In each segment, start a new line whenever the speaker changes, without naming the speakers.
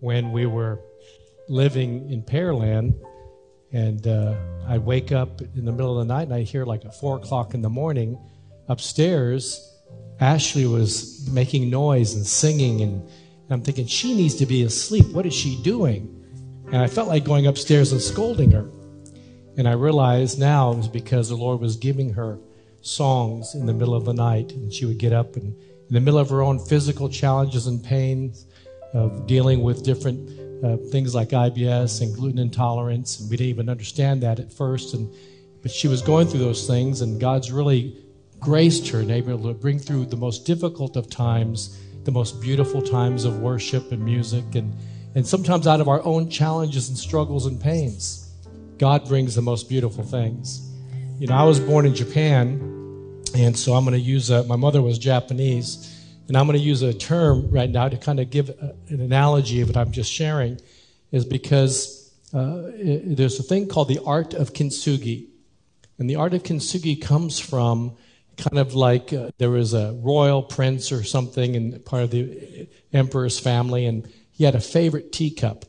when we were living in Pearland, and uh, I'd wake up in the middle of the night and I hear like at four o'clock in the morning upstairs, Ashley was making noise and singing, and, and I'm thinking she needs to be asleep. What is she doing? And I felt like going upstairs and scolding her. And I realized now it was because the Lord was giving her songs in the middle of the night, and she would get up and in the middle of her own physical challenges and pains of dealing with different uh, things like IBS and gluten intolerance, and we didn't even understand that at first. And but she was going through those things, and God's really graced her and able to bring through the most difficult of times, the most beautiful times of worship and music, and and sometimes out of our own challenges and struggles and pains, God brings the most beautiful things. You know, I was born in Japan, and so I'm going to use a, my mother was Japanese. And I'm going to use a term right now to kind of give a, an analogy of what I'm just sharing, is because uh, it, there's a thing called the art of kintsugi. And the art of kintsugi comes from kind of like uh, there was a royal prince or something and part of the emperor's family, and he had a favorite teacup.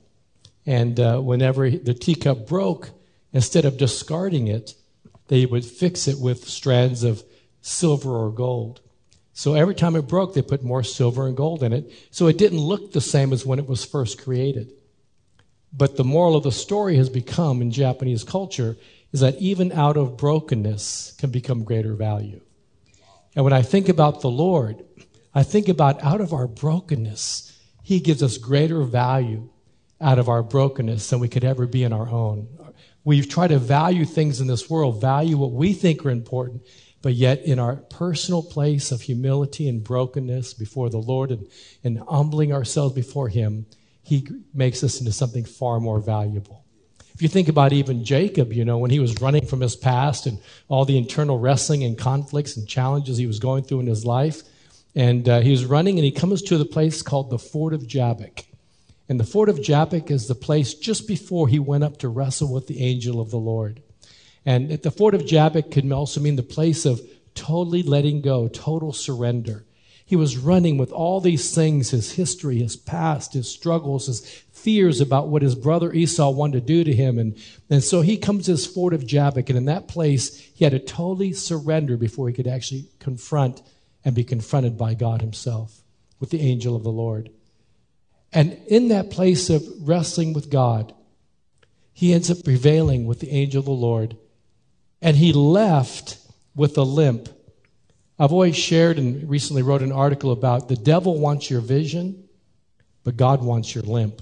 And uh, whenever the teacup broke, instead of discarding it, they would fix it with strands of silver or gold. So every time it broke, they put more silver and gold in it. So it didn't look the same as when it was first created. But the moral of the story has become in Japanese culture is that even out of brokenness can become greater value. And when I think about the Lord, I think about out of our brokenness, He gives us greater value out of our brokenness than we could ever be in our own. We try to value things in this world, value what we think are important, but yet, in our personal place of humility and brokenness before the Lord and, and humbling ourselves before Him, He makes us into something far more valuable. If you think about even Jacob, you know, when he was running from his past and all the internal wrestling and conflicts and challenges he was going through in his life, and uh, he was running and he comes to the place called the Ford of Jabbok. And the Ford of Jabbok is the place just before he went up to wrestle with the angel of the Lord. And the ford of Jabbok can also mean the place of totally letting go, total surrender. He was running with all these things his history, his past, his struggles, his fears about what his brother Esau wanted to do to him. And, and so he comes to this ford of Jabbok, and in that place, he had to totally surrender before he could actually confront and be confronted by God himself with the angel of the Lord. And in that place of wrestling with God, he ends up prevailing with the angel of the Lord and he left with a limp. I've always shared and recently wrote an article about the devil wants your vision, but God wants your limp.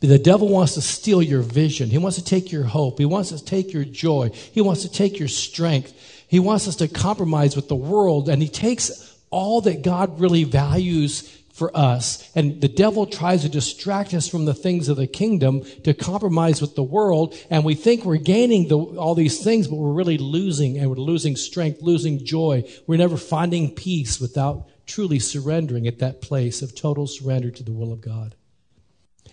The devil wants to steal your vision. He wants to take your hope. He wants to take your joy. He wants to take your strength. He wants us to compromise with the world, and he takes all that God really values for us. And the devil tries to distract us from the things of the kingdom to compromise with the world. And we think we're gaining the, all these things, but we're really losing and we're losing strength, losing joy. We're never finding peace without truly surrendering at that place of total surrender to the will of God.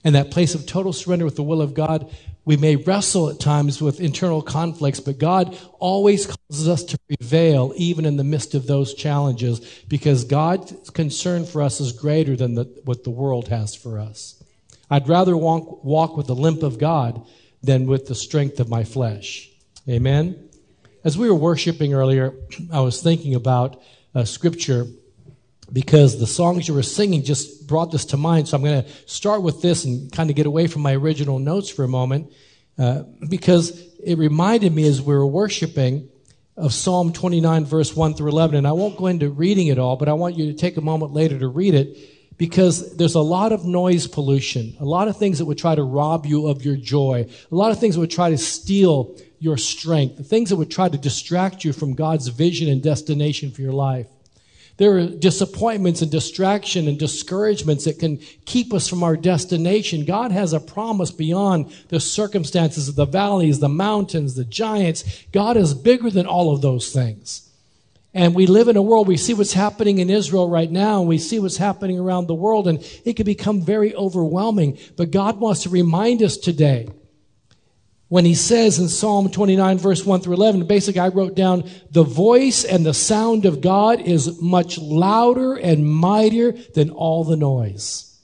And that place of total surrender with the will of God, we may wrestle at times with internal conflicts, but God always causes us to prevail even in the midst of those challenges because God's concern for us is greater than the, what the world has for us. I'd rather walk, walk with the limp of God than with the strength of my flesh. Amen? As we were worshiping earlier, I was thinking about a scripture because the songs you were singing just brought this to mind. So I'm going to start with this and kind of get away from my original notes for a moment uh, because it reminded me as we were worshiping of Psalm 29, verse 1 through 11. And I won't go into reading it all, but I want you to take a moment later to read it because there's a lot of noise pollution, a lot of things that would try to rob you of your joy, a lot of things that would try to steal your strength, the things that would try to distract you from God's vision and destination for your life. There are disappointments and distraction and discouragements that can keep us from our destination. God has a promise beyond the circumstances of the valleys, the mountains, the giants. God is bigger than all of those things. And we live in a world, we see what's happening in Israel right now, and we see what's happening around the world, and it can become very overwhelming. But God wants to remind us today when he says in Psalm 29, verse 1 through 11, basically I wrote down, the voice and the sound of God is much louder and mightier than all the noise.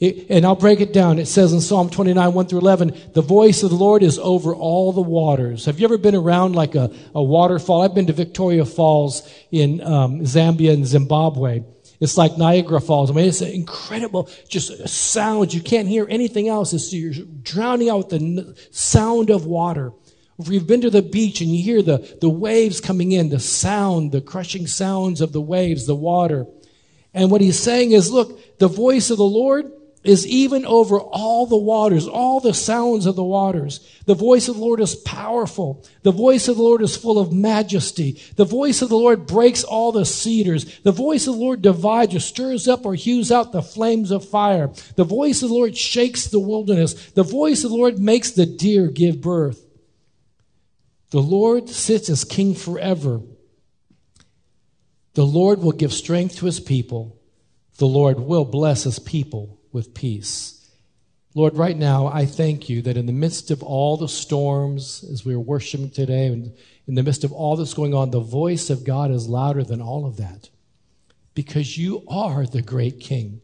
It, and I'll break it down. It says in Psalm 29, 1 through 11, the voice of the Lord is over all the waters. Have you ever been around like a, a waterfall? I've been to Victoria Falls in um, Zambia and Zimbabwe. It's like Niagara Falls. I mean, it's incredible, just sound. You can't hear anything else. It's, you're drowning out the sound of water. If you've been to the beach and you hear the, the waves coming in, the sound, the crushing sounds of the waves, the water. And what he's saying is, look, the voice of the Lord is even over all the waters, all the sounds of the waters. The voice of the Lord is powerful. The voice of the Lord is full of majesty. The voice of the Lord breaks all the cedars. The voice of the Lord divides or stirs up or hews out the flames of fire. The voice of the Lord shakes the wilderness. The voice of the Lord makes the deer give birth. The Lord sits as king forever. The Lord will give strength to his people. The Lord will bless his people with peace. Lord, right now, I thank you that in the midst of all the storms, as we are worshiping today, and in the midst of all that's going on, the voice of God is louder than all of that. Because you are the great King.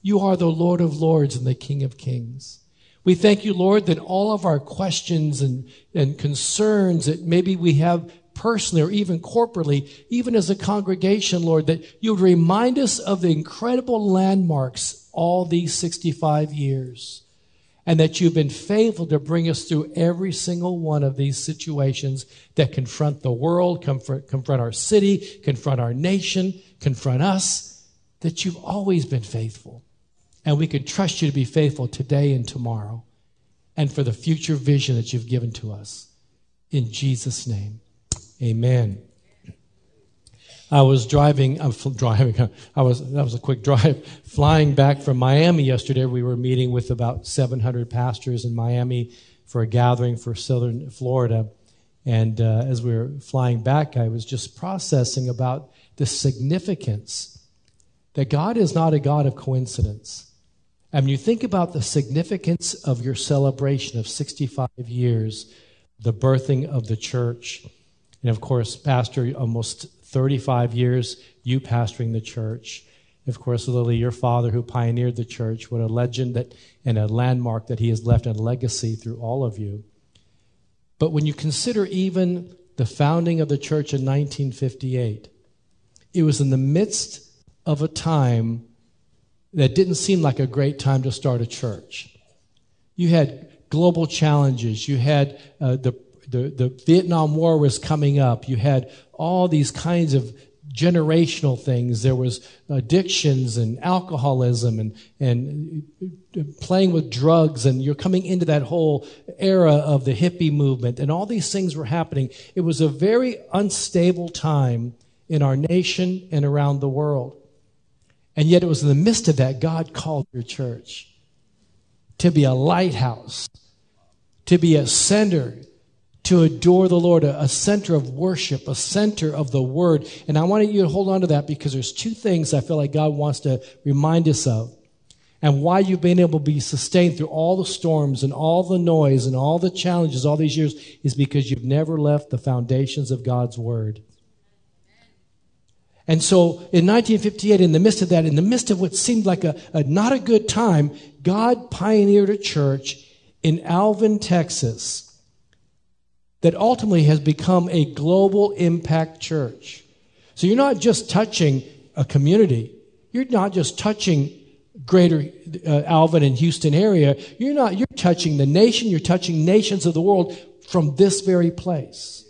You are the Lord of Lords and the King of Kings. We thank you, Lord, that all of our questions and, and concerns that maybe we have personally or even corporately, even as a congregation, Lord, that you would remind us of the incredible landmarks all these 65 years. And that you've been faithful to bring us through every single one of these situations that confront the world, confront, confront our city, confront our nation, confront us. That you've always been faithful. And we can trust you to be faithful today and tomorrow and for the future vision that you've given to us. In Jesus' name. Amen. I was driving, I was driving, I was, that was a quick drive, flying back from Miami yesterday. We were meeting with about 700 pastors in Miami for a gathering for Southern Florida. And uh, as we were flying back, I was just processing about the significance that God is not a God of coincidence. And you think about the significance of your celebration of 65 years, the birthing of the church, and of course, pastor almost 35 years, you pastoring the church. Of course, Lily, your father who pioneered the church, what a legend that and a landmark that he has left a legacy through all of you. But when you consider even the founding of the church in 1958, it was in the midst of a time that didn't seem like a great time to start a church. You had global challenges. You had uh, the the, the Vietnam War was coming up. You had all these kinds of generational things. There was addictions and alcoholism and, and playing with drugs. And you're coming into that whole era of the hippie movement. And all these things were happening. It was a very unstable time in our nation and around the world. And yet it was in the midst of that God called your church to be a lighthouse, to be a center to adore the Lord, a, a, center of worship, a center of the Word. And I want you to hold on to that because there's two things I feel like God wants to remind us of. And why you've been able to be sustained through all the storms and all the noise and all the challenges all these years is because you've never left the foundations of God's Word. And so in 1958, in the midst of that, in the midst of what seemed like a, a not a good time, God pioneered a church in Alvin, Texas that ultimately has become a global impact church. So you're not just touching a community. You're not just touching greater uh, Alvin and Houston area. You're not, you're touching the nation. You're touching nations of the world from this very place.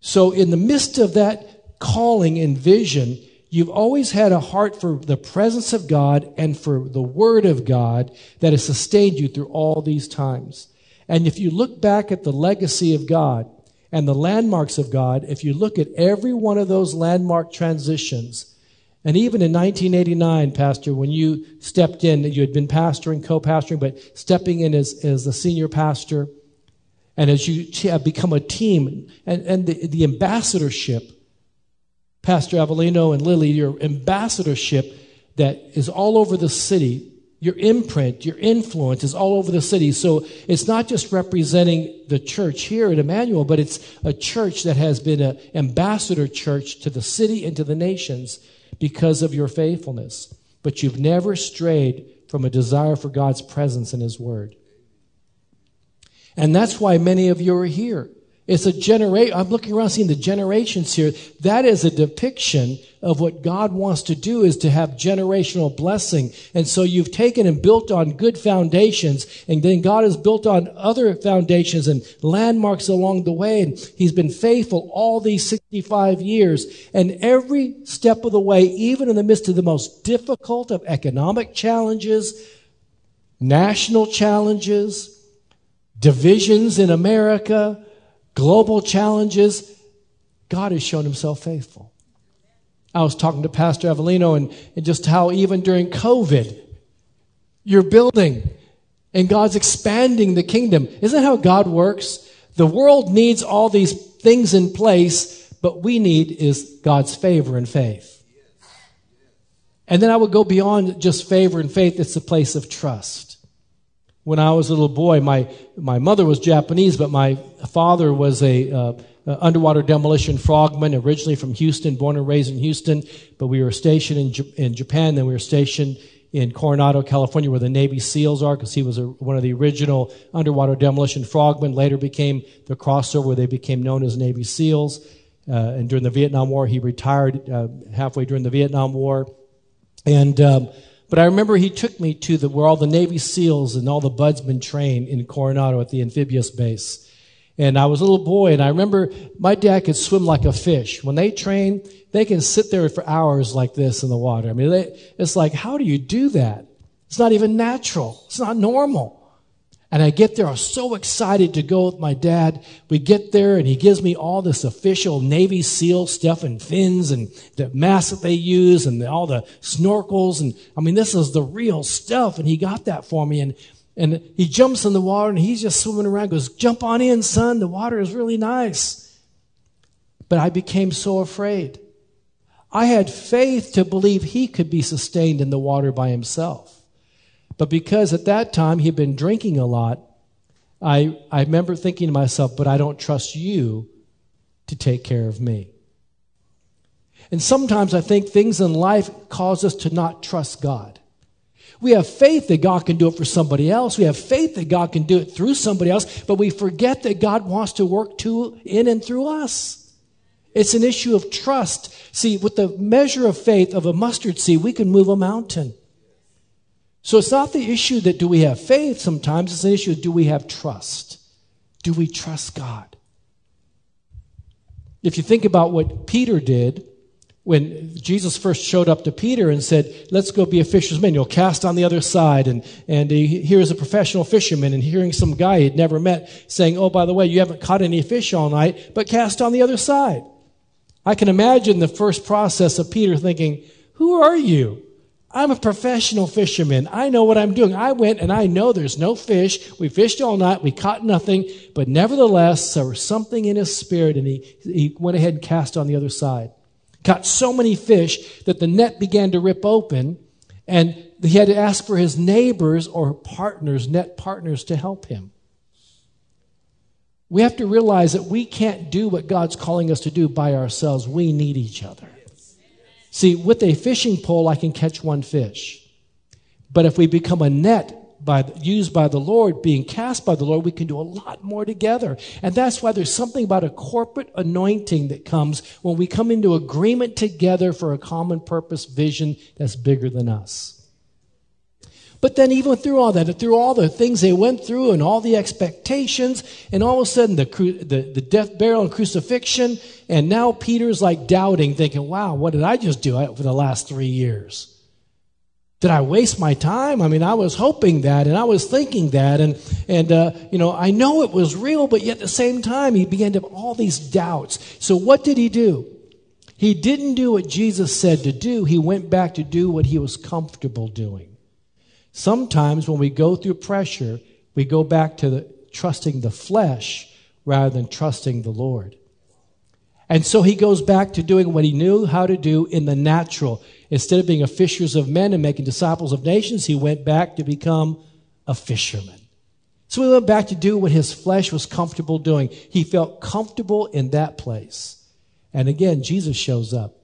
So in the midst of that calling and vision, you've always had a heart for the presence of God and for the Word of God that has sustained you through all these times. And if you look back at the legacy of God and the landmarks of God, if you look at every one of those landmark transitions, and even in 1989, Pastor, when you stepped in, you had been pastoring, co pastoring, but stepping in as, as the senior pastor, and as you have become a team, and, and the, the ambassadorship, Pastor Avellino and Lily, your ambassadorship that is all over the city your imprint, your influence is all over the city. So it's not just representing the church here at Emmanuel, but it's a church that has been an ambassador church to the city and to the nations because of your faithfulness. But you've never strayed from a desire for God's presence in His Word. And that's why many of you are here. It's a generation. I'm looking around seeing the generations here. That is a depiction of what God wants to do is to have generational blessing. And so you've taken and built on good foundations and then God has built on other foundations and landmarks along the way. And he's been faithful all these 65 years. And every step of the way, even in the midst of the most difficult of economic challenges, national challenges, divisions in America, global challenges, God has shown himself faithful. I was talking to Pastor Avelino and, and just how even during COVID, you're building and God's expanding the kingdom. Isn't that how God works? The world needs all these things in place, but we need is God's favor and faith. And then I would go beyond just favor and faith. It's a place of trust when I was a little boy, my, my mother was Japanese, but my father was a, uh, underwater demolition frogman, originally from Houston, born and raised in Houston. But we were stationed in, J- in Japan, then we were stationed in Coronado, California, where the Navy SEALs are, because he was a, one of the original underwater demolition frogmen. Later became the crossover, where they became known as Navy SEALs. Uh, and during the Vietnam War, he retired uh, halfway during the Vietnam War. And um, but I remember he took me to the, where all the Navy SEALs and all the budsmen train in Coronado at the amphibious base. And I was a little boy, and I remember my dad could swim like a fish. When they train, they can sit there for hours like this in the water. I mean, they, it's like, how do you do that? It's not even natural. It's not normal. And I get there, I'm so excited to go with my dad. We get there and he gives me all this official Navy SEAL stuff and fins and the masks that they use and the, all the snorkels. And I mean, this is the real stuff. And he got that for me. And, and he jumps in the water and he's just swimming around, goes, jump on in, son. The water is really nice. But I became so afraid. I had faith to believe he could be sustained in the water by himself. But because at that time he had been drinking a lot, I, I remember thinking to myself, but I don't trust you to take care of me. And sometimes I think things in life cause us to not trust God. We have faith that God can do it for somebody else. We have faith that God can do it through somebody else, but we forget that God wants to work to, in and through us. It's an issue of trust. See, with the measure of faith of a mustard seed, we can move a mountain. So it's not the issue that do we have faith sometimes, it's an issue of do we have trust? Do we trust God? If you think about what Peter did when Jesus first showed up to Peter and said, Let's go be a fisherman, you'll cast on the other side. And, and he, here's a professional fisherman, and hearing some guy he'd never met saying, Oh, by the way, you haven't caught any fish all night, but cast on the other side. I can imagine the first process of Peter thinking, Who are you? I'm a professional fisherman. I know what I'm doing. I went and I know there's no fish. We fished all night. We caught nothing. But nevertheless, there was something in his spirit and he, he went ahead and cast on the other side. Caught so many fish that the net began to rip open and he had to ask for his neighbors or partners, net partners, to help him. We have to realize that we can't do what God's calling us to do by ourselves. We need each other. See, with a fishing pole, I can catch one fish. But if we become a net by, used by the Lord, being cast by the Lord, we can do a lot more together. And that's why there's something about a corporate anointing that comes when we come into agreement together for a common purpose vision that's bigger than us. But then, even through all that, through all the things they went through and all the expectations, and all of a sudden the, the, the death, burial, and crucifixion, and now Peter's like doubting, thinking, wow, what did I just do for the last three years? Did I waste my time? I mean, I was hoping that, and I was thinking that, and and uh, you know, I know it was real, but yet at the same time, he began to have all these doubts. So what did he do? He didn't do what Jesus said to do. He went back to do what he was comfortable doing. Sometimes when we go through pressure, we go back to the, trusting the flesh rather than trusting the Lord. And so he goes back to doing what he knew how to do in the natural. Instead of being a fishers of men and making disciples of nations, he went back to become a fisherman. So he went back to do what his flesh was comfortable doing. He felt comfortable in that place. And again, Jesus shows up.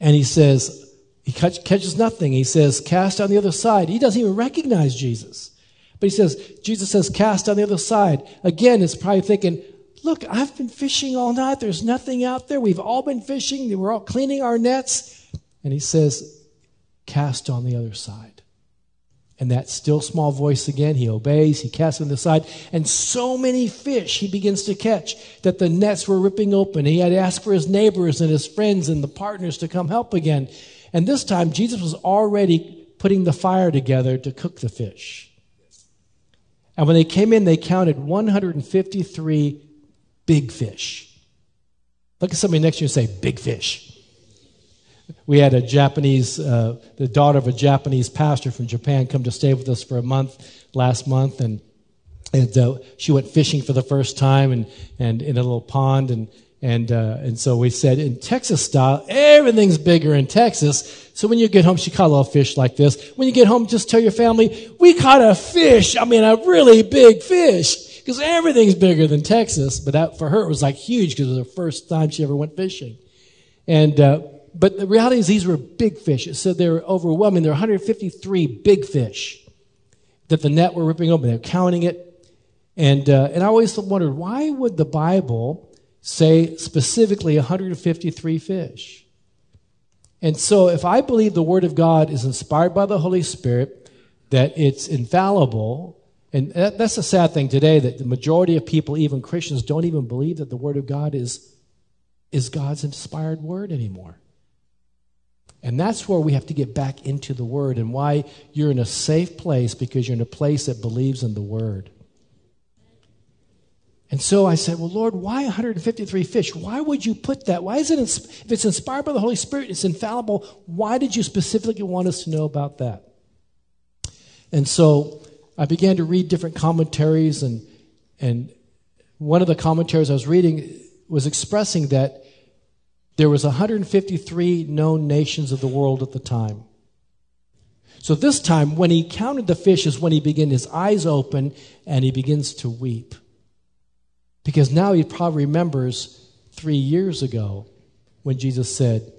And he says, He catches nothing. He says, Cast on the other side. He doesn't even recognize Jesus. But he says, Jesus says, Cast on the other side. Again, it's probably thinking, Look, I've been fishing all night. There's nothing out there. We've all been fishing. We're all cleaning our nets. And he says, Cast on the other side. And that still small voice again, he obeys, he casts on the side, and so many fish he begins to catch that the nets were ripping open. He had to ask for his neighbors and his friends and the partners to come help again. And this time, Jesus was already putting the fire together to cook the fish. And when they came in, they counted 153 big fish. Look at somebody next to you and say, big fish. We had a Japanese, uh, the daughter of a Japanese pastor from Japan come to stay with us for a month last month, and, and uh, she went fishing for the first time and, and in a little pond, and, and, uh, and so we said, in Texas style, everything's bigger in Texas. So when you get home, she caught a little fish like this. When you get home, just tell your family, we caught a fish. I mean, a really big fish. Because everything's bigger than Texas. But that, for her, it was like huge because it was the first time she ever went fishing. And, uh, but the reality is these were big fish. Said they were overwhelming. There were 153 big fish that the net were ripping open. They were counting it. And, uh, and I always wondered, why would the Bible say specifically 153 fish. And so, if I believe the Word of God is inspired by the Holy Spirit, that it's infallible, and that, that's a sad thing today that the majority of people, even Christians, don't even believe that the Word of God is, is God's inspired Word anymore. And that's where we have to get back into the Word and why you're in a safe place because you're in a place that believes in the Word. And so I said, Well, Lord, why 153 fish? Why would you put that? Why is it, if it's inspired by the Holy Spirit, it's infallible, why did you specifically want us to know about that? And so I began to read different commentaries, and, and one of the commentaries I was reading was expressing that there was 153 known nations of the world at the time. So this time, when he counted the fish, is when he began his eyes open and he begins to weep. Because now he probably remembers three years ago when Jesus said,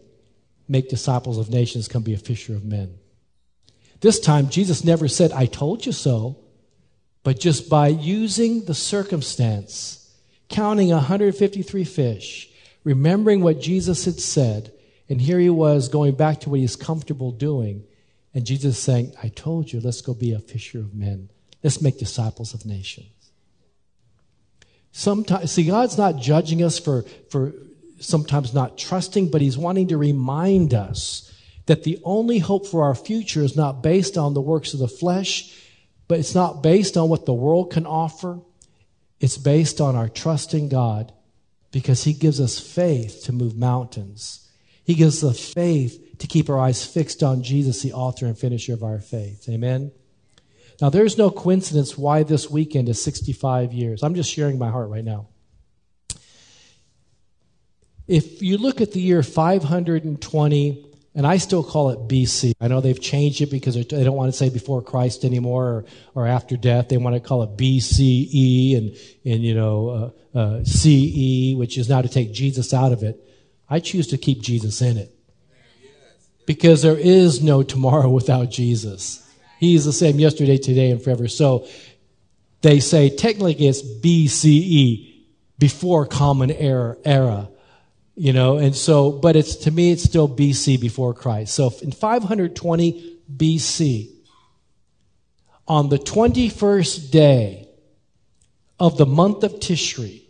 Make disciples of nations, come be a fisher of men. This time, Jesus never said, I told you so, but just by using the circumstance, counting 153 fish, remembering what Jesus had said, and here he was going back to what he's comfortable doing. And Jesus saying, I told you, let's go be a fisher of men. Let's make disciples of nations. Sometimes, see, God's not judging us for, for sometimes not trusting, but He's wanting to remind us that the only hope for our future is not based on the works of the flesh, but it's not based on what the world can offer. It's based on our trusting God because He gives us faith to move mountains. He gives us faith to keep our eyes fixed on Jesus, the author and finisher of our faith. Amen. Now, there's no coincidence why this weekend is 65 years. I'm just sharing my heart right now. If you look at the year 520, and I still call it BC. I know they've changed it because they don't want to say before Christ anymore or, or after death. They want to call it BCE and, and you know, uh, uh, CE, which is now to take Jesus out of it. I choose to keep Jesus in it because there is no tomorrow without Jesus. He is the same yesterday, today, and forever. So they say technically it's BCE, before common era, era. You know, and so, but it's, to me, it's still BC before Christ. So in 520 BC, on the 21st day of the month of Tishri,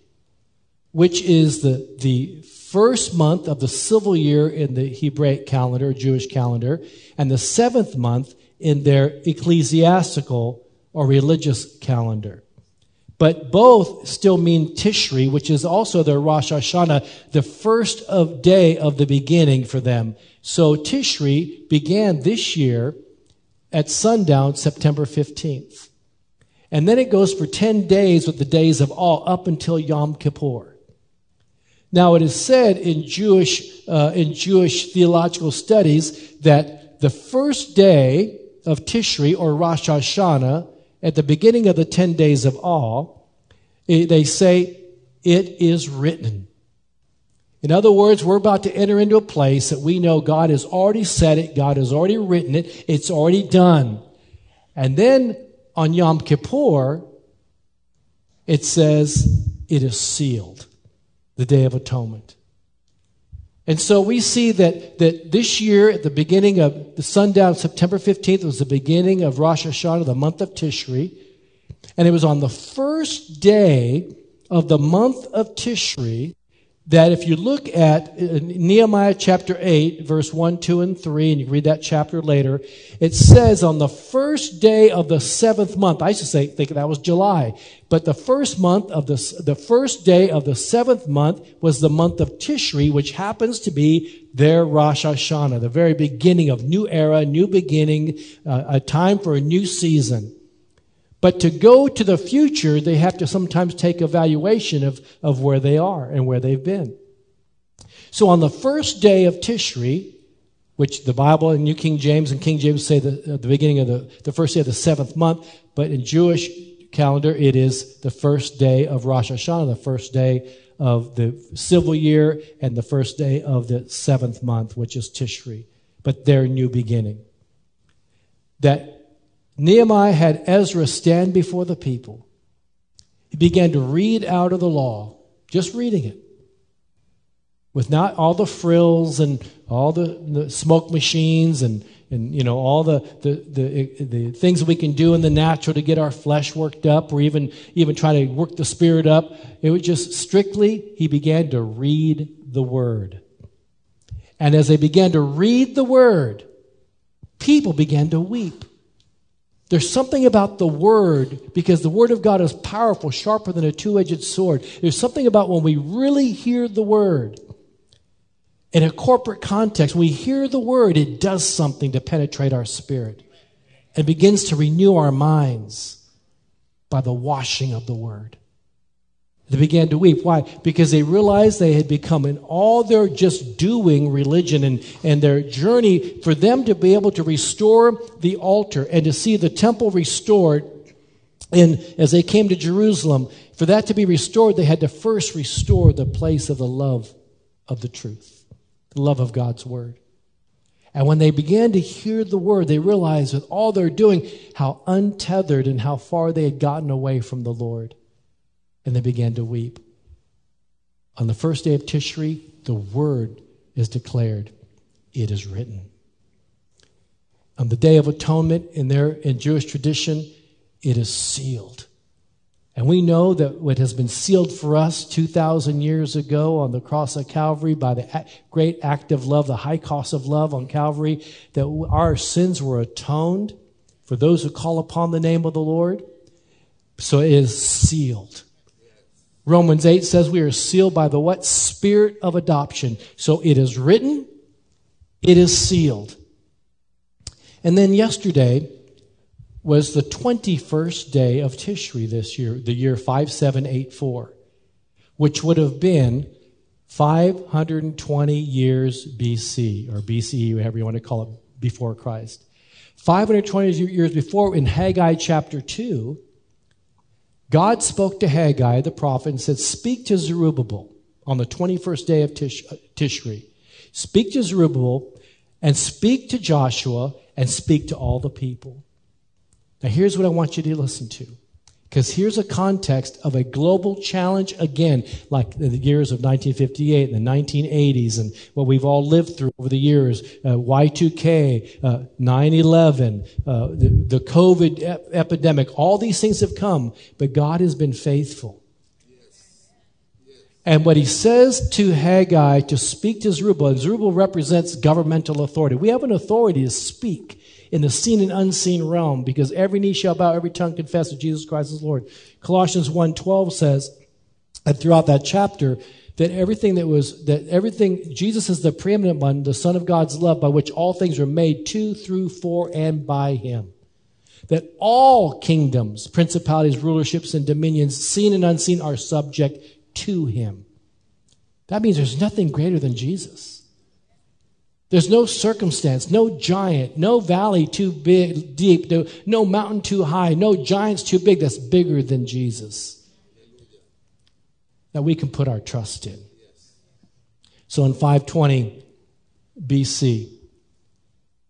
which is the, the first month of the civil year in the Hebraic calendar, Jewish calendar, and the seventh month in their ecclesiastical or religious calendar. But both still mean Tishri, which is also their Rosh Hashanah, the first of day of the beginning for them. So Tishri began this year at sundown, September 15th. And then it goes for 10 days with the days of all up until Yom Kippur. Now it is said in Jewish, uh, in Jewish theological studies that the first day of Tishri or Rosh Hashanah, at the beginning of the 10 days of awe, eh, they say, It is written. In other words, we're about to enter into a place that we know God has already said it, God has already written it, it's already done. And then on Yom Kippur, it says it is sealed, the Day of Atonement. And so we see that, that this year, at the beginning of the sundown, September 15th, was the beginning of Rosh Hashanah, the month of Tishri. And it was on the first day of the month of Tishri that if you look at uh, Nehemiah chapter 8, verse 1, 2, and 3, and you read that chapter later, it says on the first day of the seventh month, I used to say, think that was July, but the first month of the, the first day of the seventh month was the month of Tishri, which happens to be their Rosh Hashanah, the very beginning of new era, new beginning, uh, a time for a new season. But to go to the future, they have to sometimes take evaluation of, of where they are and where they've been. So on the first day of Tishri, which the Bible and New King James and King James say the, uh, the beginning of the, the first day of the seventh month, but in Jewish calendar, it is the first day of Rosh Hashanah, the first day of the civil year, and the first day of the seventh month, which is Tishri, but their new beginning. That Nehemiah had Ezra stand before the people. He began to read out of the law, just reading it, with not all the frills and all the, the smoke machines and, and you know all the, the, the, the things we can do in the natural to get our flesh worked up or even, even try to work the spirit up. It was just strictly, he began to read the word. And as they began to read the word, people began to weep. There's something about the Word, because the Word of God is powerful, sharper than a two edged sword. There's something about when we really hear the Word in a corporate context, when we hear the Word, it does something to penetrate our spirit and begins to renew our minds by the washing of the Word. They began to weep. Why? Because they realized they had become in all their just doing religion and, and their journey for them to be able to restore the altar and to see the temple restored. And as they came to Jerusalem, for that to be restored, they had to first restore the place of the love of the truth, the love of God's word. And when they began to hear the word, they realized with all they're doing how untethered and how far they had gotten away from the Lord and they began to weep. On the first day of Tishri, the word is declared, it is written. On the day of atonement in their in Jewish tradition, it is sealed. And we know that what has been sealed for us 2,000 years ago on the cross of Calvary by the great act of love, the high cost of love on Calvary, that our sins were atoned for those who call upon the name of the Lord. So it is sealed. Romans 8 says we are sealed by the what? Spirit of adoption. So it is written, it is sealed. And then yesterday was the 21st day of Tishri this year, the year 5784, which would have been 520 years BC, or BCE, whatever you want to call it, before Christ. 520 years before, in Haggai chapter 2, God spoke to Haggai, the prophet, and said, Speak to Zerubbabel on the 21st day of Tish, uh, Tishri. Speak to Zerubbabel and speak to Joshua and speak to all the people. Now, here's what I want you to listen to. Because here's a context of a global challenge again, like the years of 1958 and the 1980s and what we've all lived through over the years, uh, Y2K, uh, 9-11, uh, the, the, COVID ep- epidemic, all these things have come, but God has been faithful. And what he says to Haggai to speak to Zerubbabel, Zerubbabel represents governmental authority. We have an authority to speak in the seen and unseen realm because every knee shall bow, every tongue confess that Jesus Christ is Lord. Colossians 1.12 says, and throughout that chapter, that everything that was, that everything, Jesus is the preeminent one, the Son of God's love, by which all things were made to, through, for, and by him. That all kingdoms, principalities, rulerships, and dominions, seen and unseen, are subject to him. That means there's nothing greater than Jesus. There's no circumstance, no giant, no valley too big, deep, no, no mountain too high, no giants too big that's bigger than Jesus that we can put our trust in. So in 520 BC,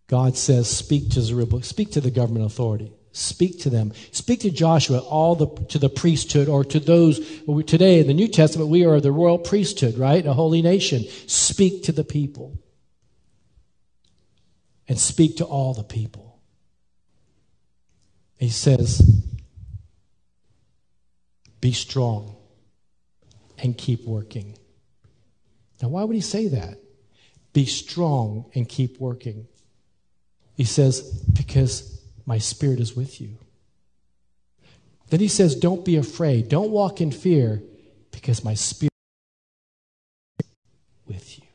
God says, Speak to Zerubbabel, speak to the government authority. Speak to them. Speak to Joshua, all the to the priesthood, or to those today in the New Testament. We are the royal priesthood, right? A holy nation. Speak to the people, and speak to all the people. He says, "Be strong and keep working." Now, why would he say that? Be strong and keep working. He says, because my spirit is with you. Then he says, Don't be afraid. Don't walk in fear because my spirit is with you.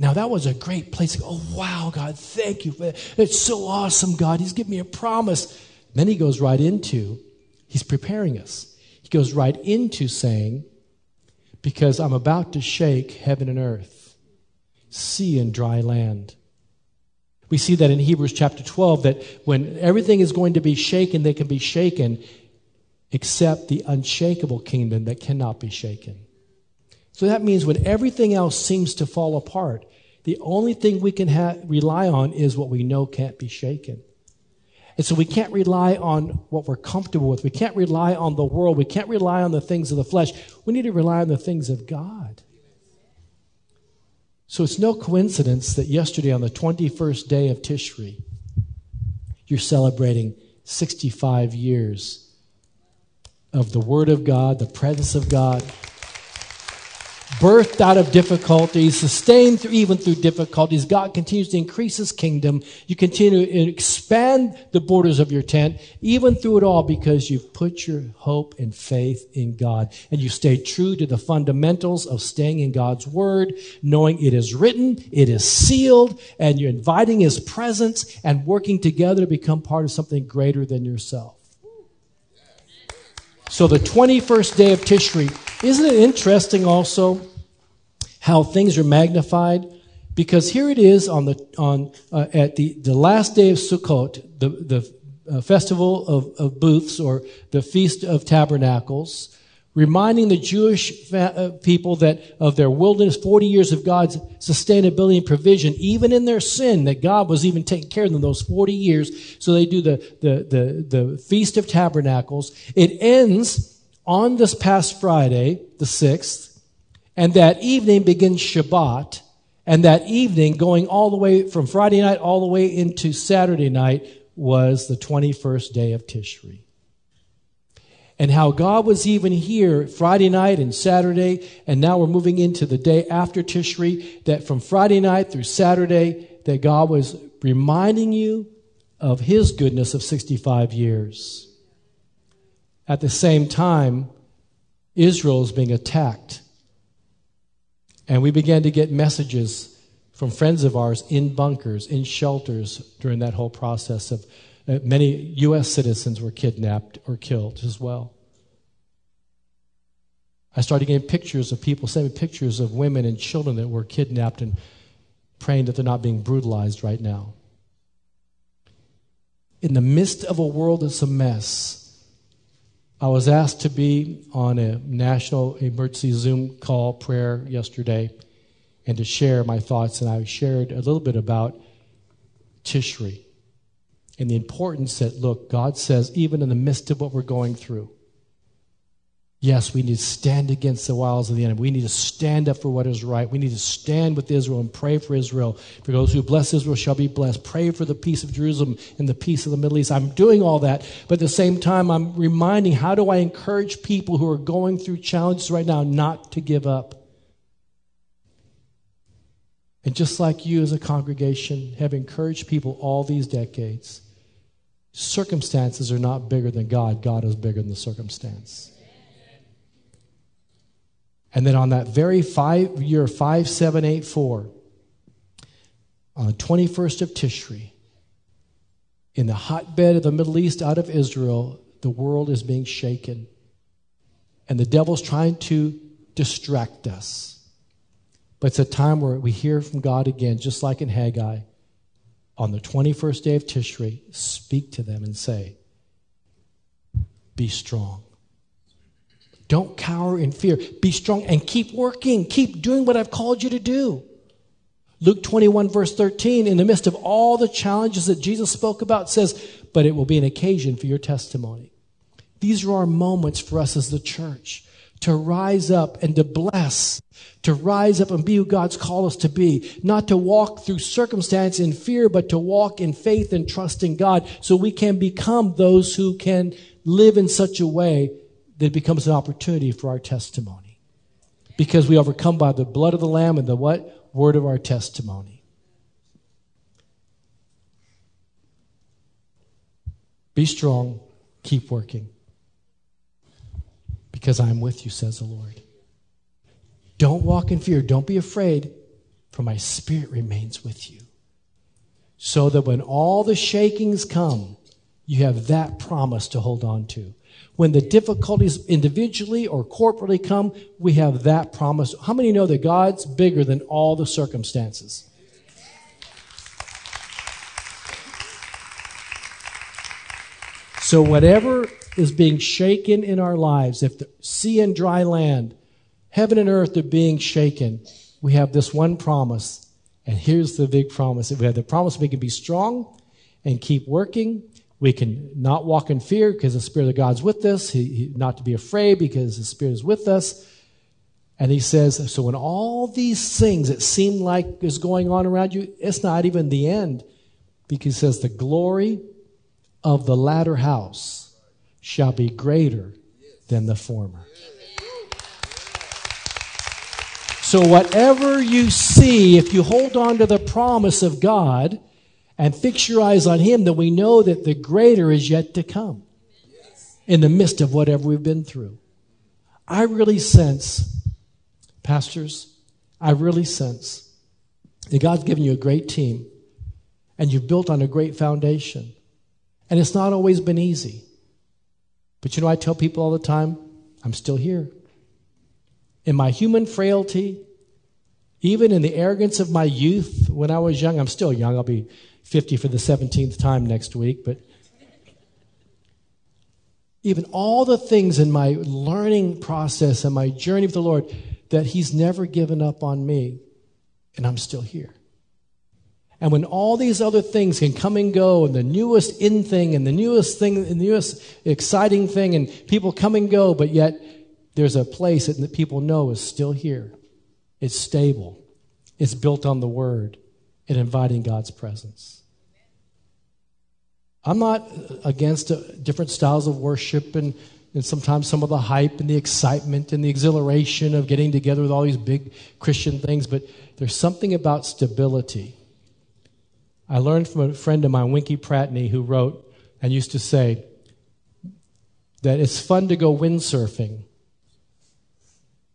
Now, that was a great place. Oh, wow, God, thank you. It's so awesome, God. He's given me a promise. Then he goes right into, he's preparing us. He goes right into saying, Because I'm about to shake heaven and earth, sea and dry land. We see that in Hebrews chapter 12 that when everything is going to be shaken, they can be shaken except the unshakable kingdom that cannot be shaken. So that means when everything else seems to fall apart, the only thing we can ha- rely on is what we know can't be shaken. And so we can't rely on what we're comfortable with. We can't rely on the world. We can't rely on the things of the flesh. We need to rely on the things of God. So it's no coincidence that yesterday, on the 21st day of Tishri, you're celebrating 65 years of the Word of God, the presence of God birthed out of difficulties, sustained through, even through difficulties. God continues to increase His kingdom. You continue to expand the borders of your tent, even through it all, because you've put your hope and faith in God. And you stay true to the fundamentals of staying in God's Word, knowing it is written, it is sealed, and you're inviting His presence and working together to become part of something greater than yourself. So the 21st day of Tishri, isn't it interesting also how things are magnified? Because here it is on the, on, uh, at the, the last day of Sukkot, the, the uh, festival of, of booths or the Feast of Tabernacles reminding the Jewish uh, people that of their wilderness, 40 years of God's sustainability and provision, even in their sin, that God was even taking care of them those 40 years. So they do the, the, the, the Feast of Tabernacles. It ends on this past Friday, the 6th, and that evening begins Shabbat. And that evening, going all the way from Friday night all the way into Saturday night, was the 21st day of Tishri and how God was even here Friday night and Saturday, and now we're moving into the day after Tishri, that from Friday night through Saturday, that God was reminding you of His goodness of 65 years. At the same time, Israel is being attacked. And we began to get messages from friends of ours in bunkers, in shelters during that whole process of Uh, many U.S. citizens were kidnapped or killed as well. I started getting pictures of people sending pictures of women and children that were kidnapped and praying that they're not being brutalized right now. In the midst of a world that's a mess, I was asked to be on a national emergency Zoom call prayer yesterday and to share my thoughts, and I shared a little bit about Tishri and the importance that, look, God says, even in the midst of what we're going through, yes, we need to stand against the wiles of the enemy. We need to stand up for what is right. We need to stand with Israel and pray for Israel. For those who bless Israel shall be blessed. Pray for the peace of Jerusalem and the peace of the Middle East. I'm doing all that, but at the same time, I'm reminding how do I encourage people who are going through challenges right now not to give up? And just like you as a congregation have encouraged people all these decades, circumstances are not bigger than God. God is bigger than the circumstance. And then on that very five year 5784, on the 21st of Tishri, in the hotbed of the Middle East out of Israel, the world is being shaken. And the devil's trying to distract us. But it's a time where we hear from God again, just like in Haggai. On the 21st day of Tishri, speak to them and say, Be strong Don't cower in fear. Be strong and keep working. Keep doing what I've called you to do. Luke 21, verse 13, in the midst of all the challenges that Jesus spoke about, says, But it will be an occasion for your testimony. These are our moments for us as the church to rise up and to bless, to rise up and be who God's called us to be, not to walk through circumstance in fear, but to walk in faith and trust in God so we can become those who can live in such a way that it becomes an opportunity for our testimony. Because we overcome by the blood of the Lamb and the what? word of our testimony. Be strong, keep working, because I am with you, says the Lord. Don't walk in fear, don't be afraid, for my spirit remains with you. So that when all the shakings come, you have that promise to hold on to. When the difficulties individually or corporately come, we have that promise. How many know that God's bigger than all the circumstances? So, whatever is being shaken in our lives, if the sea and dry land, heaven and earth are being shaken, we have this one promise. And here's the big promise. If we have the promise we can be strong and keep working we can not walk in fear because the Spirit of God's with us, he, he, not to be afraid because the Spirit is with us. And he says, so when all these things that seem like is going on around you, it's not even the end. Because he says, the glory of the latter house shall be greater than the former. So, whatever you see, if you hold on to the promise of God, and fix your eyes on Him, then we know that the greater is yet to come in the midst of whatever we've been through. I really sense, pastors, I really sense that God's given you a great team and you've built on a great foundation. And it's not always been easy. But you know, I tell people all the time, I'm still here. In my human frailty, even in the arrogance of my youth when I was young, I'm still young, I'll be 50 for the 17th time next week, but even all the things in my learning process and my journey with the Lord that He's never given up on me, and I'm still here. And when all these other things can come and go, and the newest in thing, and the newest thing, and the newest exciting thing, and people come and go, but yet there's a place that people know is still here. It's stable. It's built on the Word and inviting God's presence. I'm not against different styles of worship and, and sometimes some of the hype and the excitement and the exhilaration of getting together with all these big Christian things, but there's something about stability. I learned from a friend of mine, Winkie Pratney, who wrote and used to say that it's fun to go windsurfing,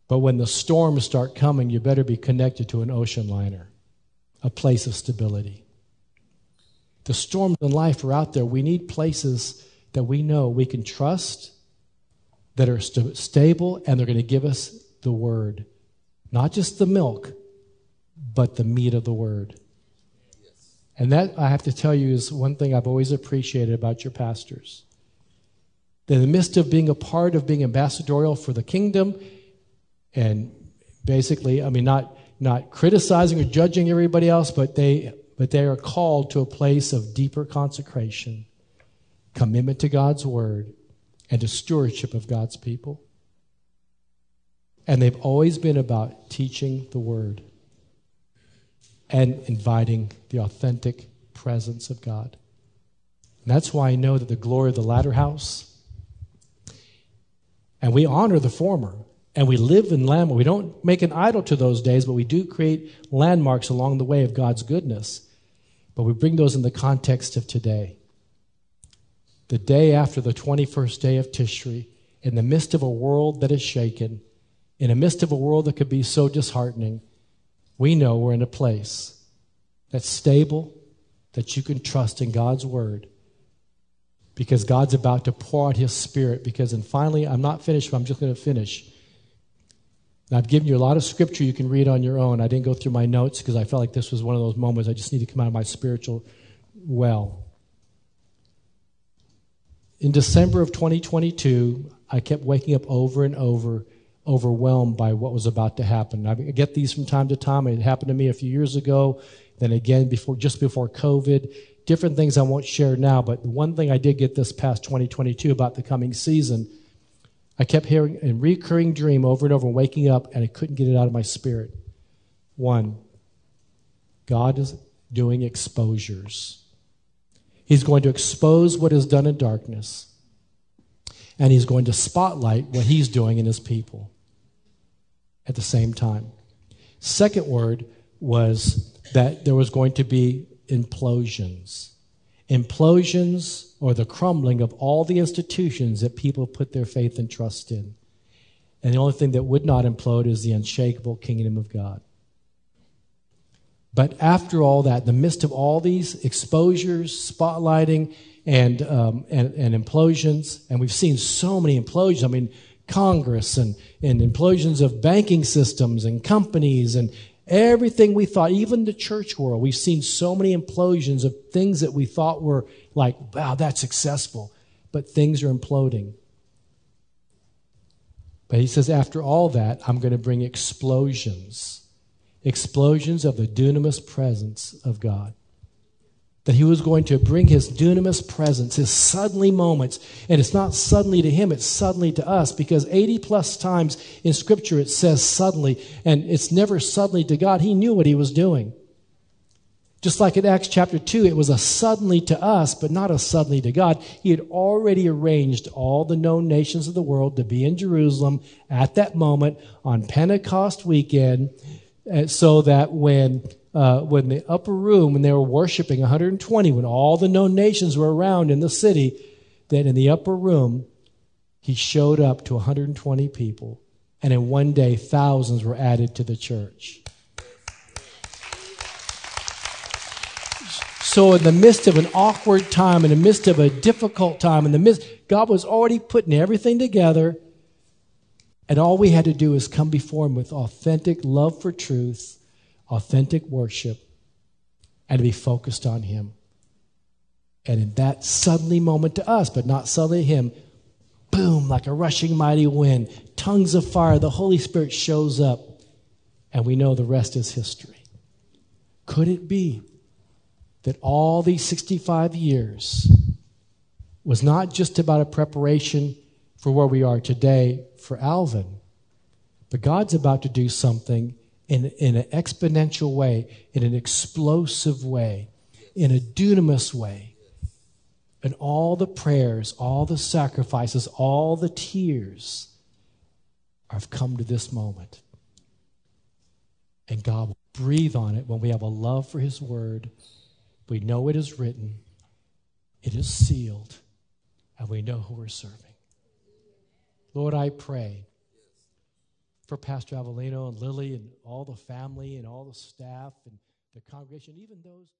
but when the storms start coming, you better be connected to an ocean liner a place of stability. The storms in life are out there. We need places that we know we can trust, that are st- stable, and they're going to give us the word. Not just the milk, but the meat of the word. And that, I have to tell you, is one thing I've always appreciated about your pastors. That in the midst of being a part of being ambassadorial for the kingdom, and basically, I mean, not not criticizing or judging everybody else, but they, but they are called to a place of deeper consecration, commitment to God's word, and to stewardship of God's people. And they've always been about teaching the word and inviting the authentic presence of God. And that's why I know that the glory of the latter house, and we honor the former. And we live in landmarks. We don't make an idol to those days, but we do create landmarks along the way of God's goodness. But we bring those in the context of today. The day after the 21st day of Tishri, in the midst of a world that is shaken, in the midst of a world that could be so disheartening, we know we're in a place that's stable, that you can trust in God's word, because God's about to pour out his spirit. Because, and finally, I'm not finished, but I'm just going to finish. I've given you a lot of scripture you can read on your own. I didn't go through my notes because I felt like this was one of those moments I just need to come out of my spiritual well. In December of 2022, I kept waking up over and over, overwhelmed by what was about to happen. I get these from time to time. It happened to me a few years ago, then again before, just before COVID. Different things I won't share now, but the one thing I did get this past 2022 about the coming season, I kept hearing a recurring dream over and over, waking up, and I couldn't get it out of my spirit. One, God is doing exposures. He's going to expose what is done in darkness, and he's going to spotlight what he's doing in his people at the same time. Second word was that there was going to be implosions. Implosions or the crumbling of all the institutions that people put their faith and trust in. And the only thing that would not implode is the unshakable kingdom of God. But after all that, in the midst of all these exposures, spotlighting, and, um, and, and, implosions, and we've seen so many implosions. I mean, Congress and, and implosions of banking systems and companies and everything we thought, even the church world, we've seen so many implosions of things that we thought were like, wow, that's successful. But things are imploding. But he says, after all that, I'm going to bring explosions explosions of the dunamis presence of God. That he was going to bring his dunamis presence, his suddenly moments. And it's not suddenly to him, it's suddenly to us because 80 plus times in Scripture it says suddenly, and it's never suddenly to God. He knew what he was doing. Just like in Acts chapter 2, it was a suddenly to us, but not a suddenly to God. He had already arranged all the known nations of the world to be in Jerusalem at that moment on Pentecost weekend uh, so that when uh, when the upper room, when they were worshiping 120, when all the known nations were around in the city, that in the upper room, he showed up to 120 people, and in one day, thousands were added to the church. So, in the midst of an awkward time, in the midst of a difficult time, in the midst, God was already putting everything together and all we had to do is come before Him with authentic love for truth, authentic worship, and to be focused on Him. And in that suddenly moment to us, but not suddenly to Him, boom, like a rushing mighty wind, tongues of fire, the Holy Spirit shows up, and we know the rest is history. Could it be that all these 65 years was not just about a preparation for where we are today for Alvin. But God's about to do something in, in an exponential way, in an explosive way, in a dunamis way. And all the prayers, all the sacrifices, all the tears have come to this moment. And God will breathe on it when we have a love for His Word. We know it is written, it is sealed, and we know who we're serving. Lord, I pray for Pastor Avellino and Lily and all the family and all the staff and the congregation, even those.